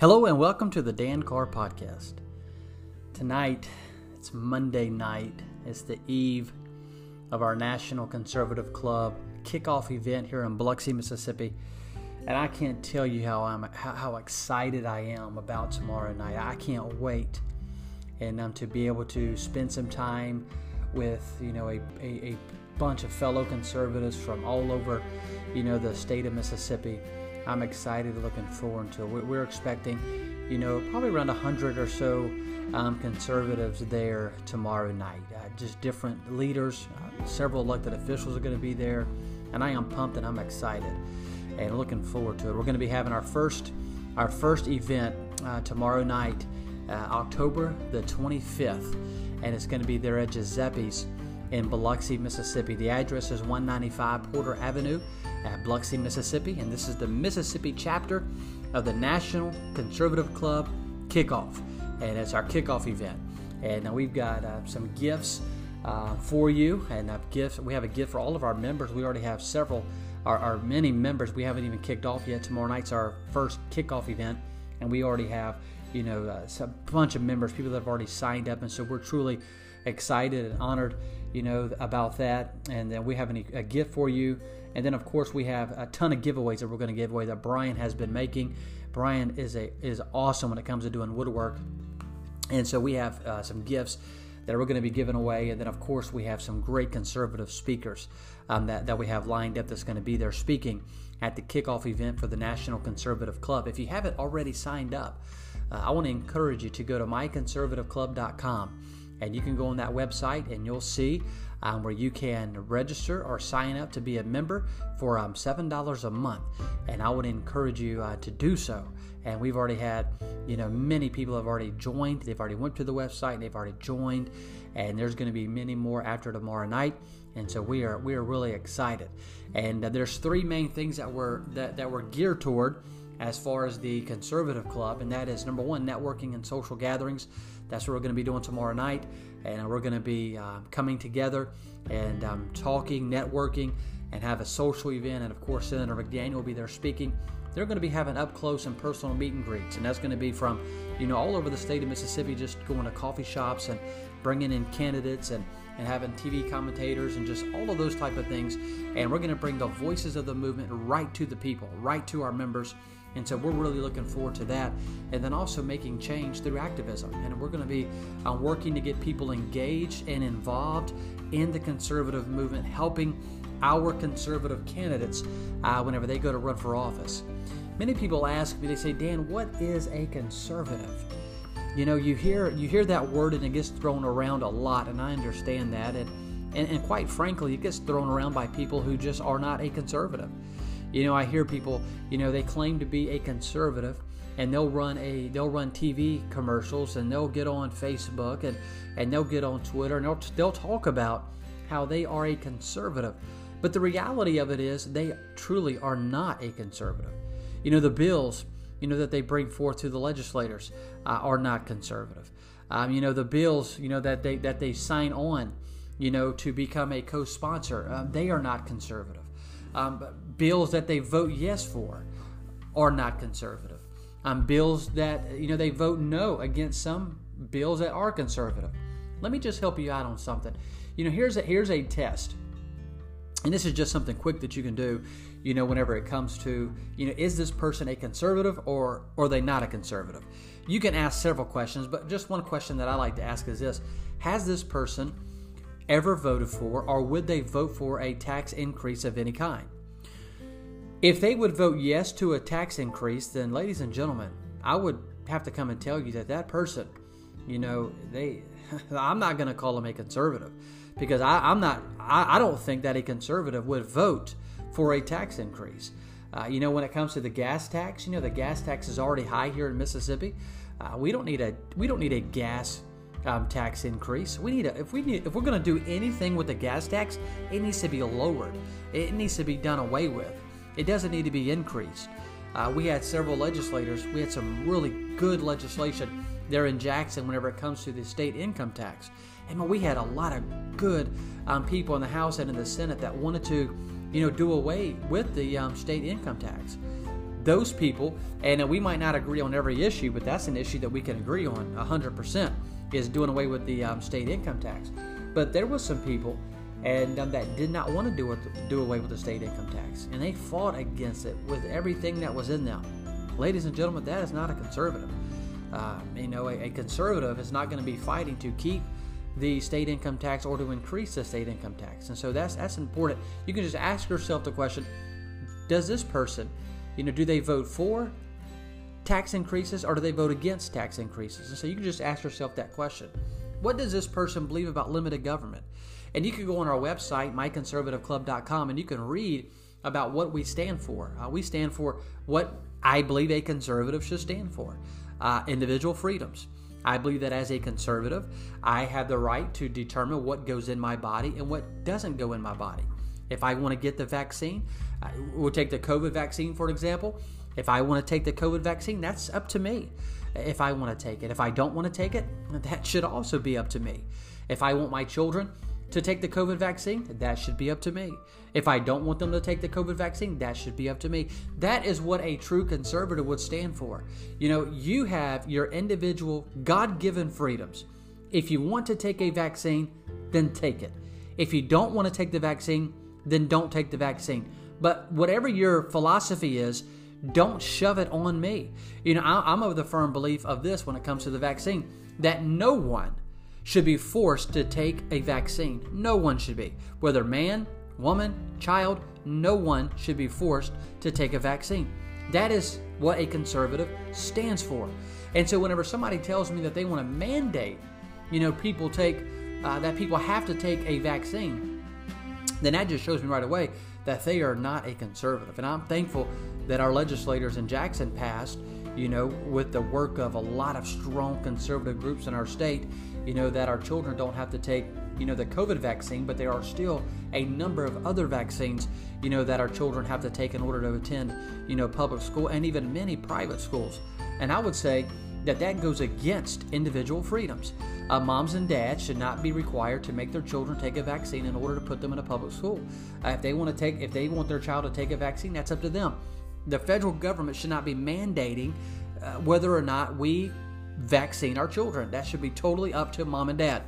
Hello and welcome to the Dan Carr Podcast. Tonight, it's Monday night. It's the eve of our National Conservative Club kickoff event here in Biloxi, Mississippi. And I can't tell you how I'm how, how excited I am about tomorrow night. I can't wait and um, to be able to spend some time with you know a, a, a bunch of fellow conservatives from all over you know the state of Mississippi I'm excited, looking forward to it. We're expecting, you know, probably around 100 or so um, conservatives there tomorrow night. Uh, just different leaders, uh, several elected officials are going to be there, and I am pumped and I'm excited and looking forward to it. We're going to be having our first our first event uh, tomorrow night, uh, October the 25th, and it's going to be there at Giuseppe's in Biloxi, Mississippi. The address is 195 Porter Avenue at Biloxi, Mississippi, and this is the Mississippi chapter of the National Conservative Club Kickoff, and it's our kickoff event. And now we've got uh, some gifts uh, for you, and uh, gifts. We have a gift for all of our members. We already have several, our, our many members. We haven't even kicked off yet. Tomorrow night's our first kickoff event, and we already have, you know, uh, a bunch of members, people that have already signed up, and so we're truly excited and honored, you know, about that. And then we have a gift for you. And then, of course, we have a ton of giveaways that we're going to give away that Brian has been making. Brian is a is awesome when it comes to doing woodwork, and so we have uh, some gifts that we're going to be giving away. And then, of course, we have some great conservative speakers um, that, that we have lined up that's going to be there speaking at the kickoff event for the National Conservative Club. If you haven't already signed up, uh, I want to encourage you to go to myconservativeclub.com and you can go on that website and you'll see um, where you can register or sign up to be a member for um, $7 a month. And I would encourage you uh, to do so. And we've already had, you know, many people have already joined. They've already went to the website and they've already joined. And there's going to be many more after tomorrow night. And so we are we are really excited. And uh, there's three main things that we're that, that we're geared toward as far as the conservative club, and that is number one, networking and social gatherings. That's what we're going to be doing tomorrow night, and we're going to be uh, coming together and um, talking, networking, and have a social event. And of course, Senator McDaniel will be there speaking. They're going to be having up close and personal meet and greets, and that's going to be from you know all over the state of Mississippi, just going to coffee shops and bringing in candidates and and having TV commentators and just all of those type of things. And we're going to bring the voices of the movement right to the people, right to our members and so we're really looking forward to that. And then also making change through activism. And we're going to be uh, working to get people engaged and involved in the conservative movement, helping our conservative candidates uh, whenever they go to run for office. Many people ask me, they say, Dan, what is a conservative? You know, you hear you hear that word and it gets thrown around a lot, and I understand that. And, and, and quite frankly, it gets thrown around by people who just are not a conservative. You know, I hear people, you know, they claim to be a conservative and they'll run a they'll run TV commercials and they'll get on Facebook and and they'll get on Twitter and they'll they'll talk about how they are a conservative. But the reality of it is they truly are not a conservative. You know, the bills, you know, that they bring forth to the legislators uh, are not conservative. Um, you know, the bills, you know, that they that they sign on, you know, to become a co-sponsor, uh, they are not conservative. Um, bills that they vote yes for are not conservative. Um, bills that you know they vote no against some bills that are conservative. Let me just help you out on something. You know, here's a here's a test, and this is just something quick that you can do. You know, whenever it comes to you know, is this person a conservative or or are they not a conservative? You can ask several questions, but just one question that I like to ask is this: Has this person ever voted for, or would they vote for a tax increase of any kind? If they would vote yes to a tax increase, then, ladies and gentlemen, I would have to come and tell you that that person, you know, they, I'm not going to call them a conservative because I, am not, I, I, don't think that a conservative would vote for a tax increase. Uh, you know, when it comes to the gas tax, you know, the gas tax is already high here in Mississippi. Uh, we don't need a, we don't need a gas um, tax increase. We need a, if we need if we're going to do anything with the gas tax, it needs to be lowered. It needs to be done away with. It doesn't need to be increased. Uh, we had several legislators. We had some really good legislation there in Jackson whenever it comes to the state income tax. And we had a lot of good um, people in the House and in the Senate that wanted to, you know, do away with the um, state income tax. those people, and we might not agree on every issue, but that's an issue that we can agree on 100% is doing away with the um, state income tax. But there was some people and um, that did not want to do, do away with the state income tax, and they fought against it with everything that was in them. Ladies and gentlemen, that is not a conservative. Uh, you know, a, a conservative is not going to be fighting to keep the state income tax or to increase the state income tax. And so that's that's important. You can just ask yourself the question, does this person, you know, do they vote for tax increases or do they vote against tax increases? And so you can just ask yourself that question. What does this person believe about limited government? And you can go on our website, myconservativeclub.com, and you can read about what we stand for. Uh, we stand for what I believe a conservative should stand for uh, individual freedoms. I believe that as a conservative, I have the right to determine what goes in my body and what doesn't go in my body. If I want to get the vaccine, we'll take the COVID vaccine for example. If I want to take the COVID vaccine, that's up to me. If I want to take it, if I don't want to take it, that should also be up to me. If I want my children to take the COVID vaccine, that should be up to me. If I don't want them to take the COVID vaccine, that should be up to me. That is what a true conservative would stand for. You know, you have your individual God given freedoms. If you want to take a vaccine, then take it. If you don't want to take the vaccine, then don't take the vaccine. But whatever your philosophy is, don't shove it on me. You know, I'm of the firm belief of this when it comes to the vaccine that no one should be forced to take a vaccine. No one should be. Whether man, woman, child, no one should be forced to take a vaccine. That is what a conservative stands for. And so whenever somebody tells me that they want to mandate, you know, people take uh, that people have to take a vaccine, then that just shows me right away that they are not a conservative. And I'm thankful that our legislators in Jackson passed, you know, with the work of a lot of strong conservative groups in our state, you know, that our children don't have to take, you know, the COVID vaccine, but there are still a number of other vaccines, you know, that our children have to take in order to attend, you know, public school and even many private schools. And I would say that that goes against individual freedoms. Uh, moms and dads should not be required to make their children take a vaccine in order to put them in a public school. Uh, if they want to take, if they want their child to take a vaccine, that's up to them. The federal government should not be mandating uh, whether or not we vaccine our children. That should be totally up to mom and dad.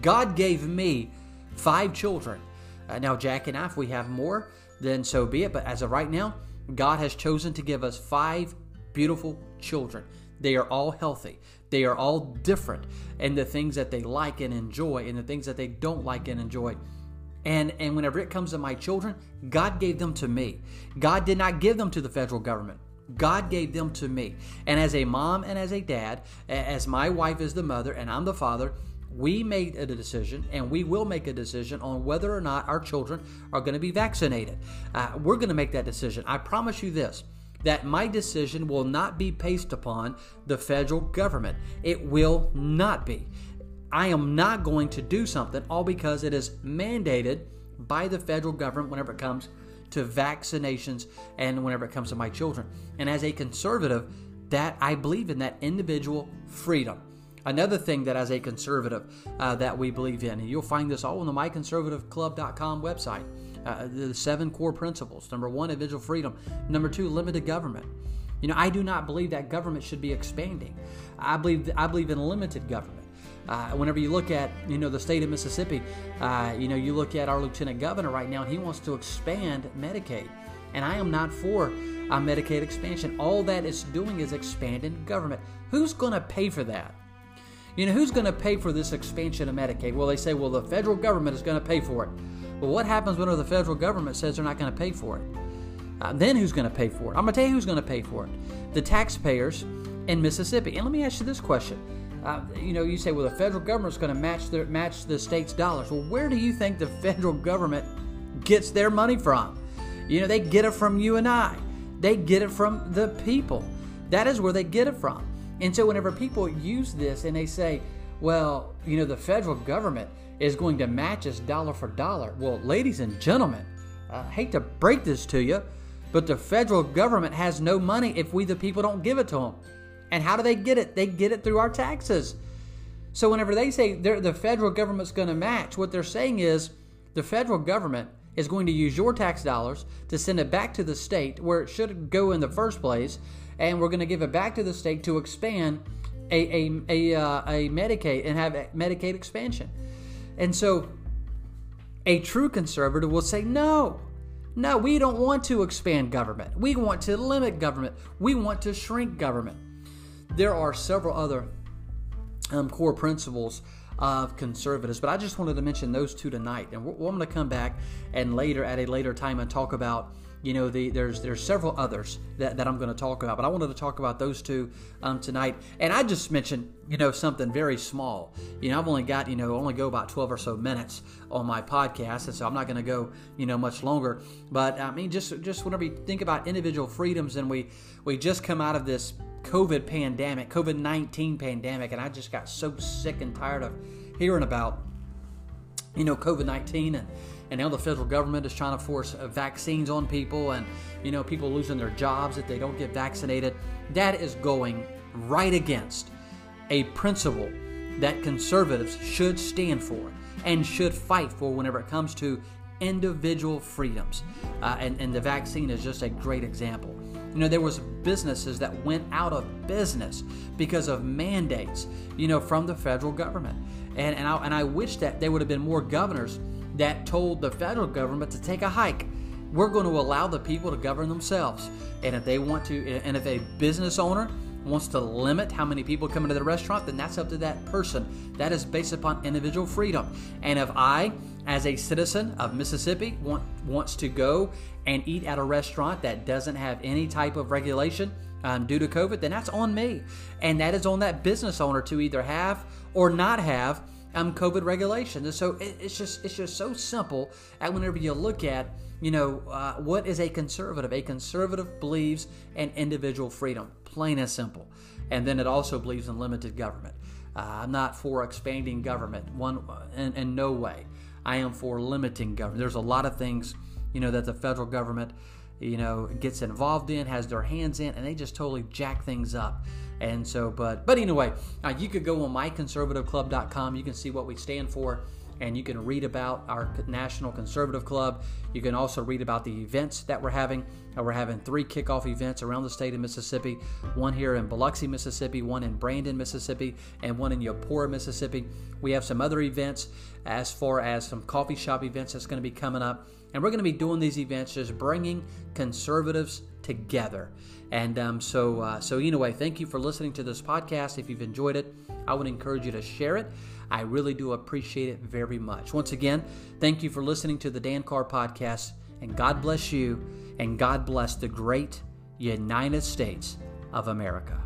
God gave me five children. Uh, now, Jack and I, if we have more, then so be it. But as of right now, God has chosen to give us five beautiful children. They are all healthy. They are all different in the things that they like and enjoy and the things that they don't like and enjoy. And, and whenever it comes to my children, God gave them to me. God did not give them to the federal government. God gave them to me. And as a mom and as a dad, as my wife is the mother and I'm the father, we made a decision and we will make a decision on whether or not our children are going to be vaccinated. Uh, we're going to make that decision. I promise you this that my decision will not be based upon the federal government. It will not be. I am not going to do something all because it is mandated by the federal government whenever it comes to vaccinations and whenever it comes to my children. And as a conservative, that I believe in that individual freedom. Another thing that as a conservative uh, that we believe in, and you'll find this all on the myconservativeclub.com website. Uh, the seven core principles. Number one, individual freedom. Number two, limited government. You know, I do not believe that government should be expanding. I believe I believe in limited government. Uh, whenever you look at you know the state of Mississippi, uh, you know you look at our lieutenant governor right now, and he wants to expand Medicaid, and I am not for a Medicaid expansion. All that is doing is expanding government. Who's going to pay for that? You know who's going to pay for this expansion of Medicaid? Well, they say, well, the federal government is going to pay for it. Well, what happens when the federal government says they're not going to pay for it? Uh, then who's going to pay for it? I'm going to tell you who's going to pay for it: the taxpayers in Mississippi. And let me ask you this question: uh, you know, you say, well, the federal government's going to match match the state's dollars. Well, where do you think the federal government gets their money from? You know, they get it from you and I. They get it from the people. That is where they get it from. And so, whenever people use this and they say, well, you know, the federal government is going to match us dollar for dollar. Well, ladies and gentlemen, I hate to break this to you, but the federal government has no money if we, the people, don't give it to them. And how do they get it? They get it through our taxes. So whenever they say the federal government's going to match, what they're saying is the federal government is going to use your tax dollars to send it back to the state where it should go in the first place, and we're going to give it back to the state to expand a, a, a, uh, a Medicaid and have Medicaid expansion. And so a true conservative will say, no, no, we don't want to expand government. We want to limit government. We want to shrink government. There are several other um, core principles of conservatives. But I just wanted to mention those two tonight, and we're, we're going to come back and later at a later time and talk about. You know, the, there's there's several others that, that I'm going to talk about, but I wanted to talk about those two um, tonight. And I just mentioned, you know, something very small. You know, I've only got, you know, only go about 12 or so minutes on my podcast, and so I'm not going to go, you know, much longer. But I mean, just just whenever you think about individual freedoms, and we we just come out of this COVID pandemic, COVID 19 pandemic, and I just got so sick and tired of hearing about, you know, COVID 19 and, and now the federal government is trying to force uh, vaccines on people and, you know, people losing their jobs if they don't get vaccinated. That is going right against a principle that conservatives should stand for and should fight for whenever it comes to individual freedoms. Uh, and, and the vaccine is just a great example. You know, there was businesses that went out of business because of mandates, you know, from the federal government. And, and, I, and I wish that there would have been more governors that told the federal government to take a hike. We're going to allow the people to govern themselves. And if they want to, and if a business owner wants to limit how many people come into the restaurant, then that's up to that person. That is based upon individual freedom. And if I, as a citizen of Mississippi, want, wants to go and eat at a restaurant that doesn't have any type of regulation um, due to COVID, then that's on me. And that is on that business owner to either have or not have um, COVID regulations. And so it, it's just it's just so simple. And whenever you look at you know uh, what is a conservative, a conservative believes in individual freedom, plain and simple. And then it also believes in limited government. Uh, I'm not for expanding government one in, in no way. I am for limiting government. There's a lot of things you know, that the federal government, you know, gets involved in, has their hands in, and they just totally jack things up. And so, but but anyway, uh, you could go on myconservativeclub.com. You can see what we stand for, and you can read about our National Conservative Club. You can also read about the events that we're having. Uh, we're having three kickoff events around the state of Mississippi one here in Biloxi, Mississippi, one in Brandon, Mississippi, and one in Eupora, Mississippi. We have some other events as far as some coffee shop events that's going to be coming up. And we're going to be doing these events, just bringing conservatives together. And um, so, uh, so anyway, thank you for listening to this podcast. If you've enjoyed it, I would encourage you to share it. I really do appreciate it very much. Once again, thank you for listening to the Dan Carr podcast. And God bless you, and God bless the great United States of America.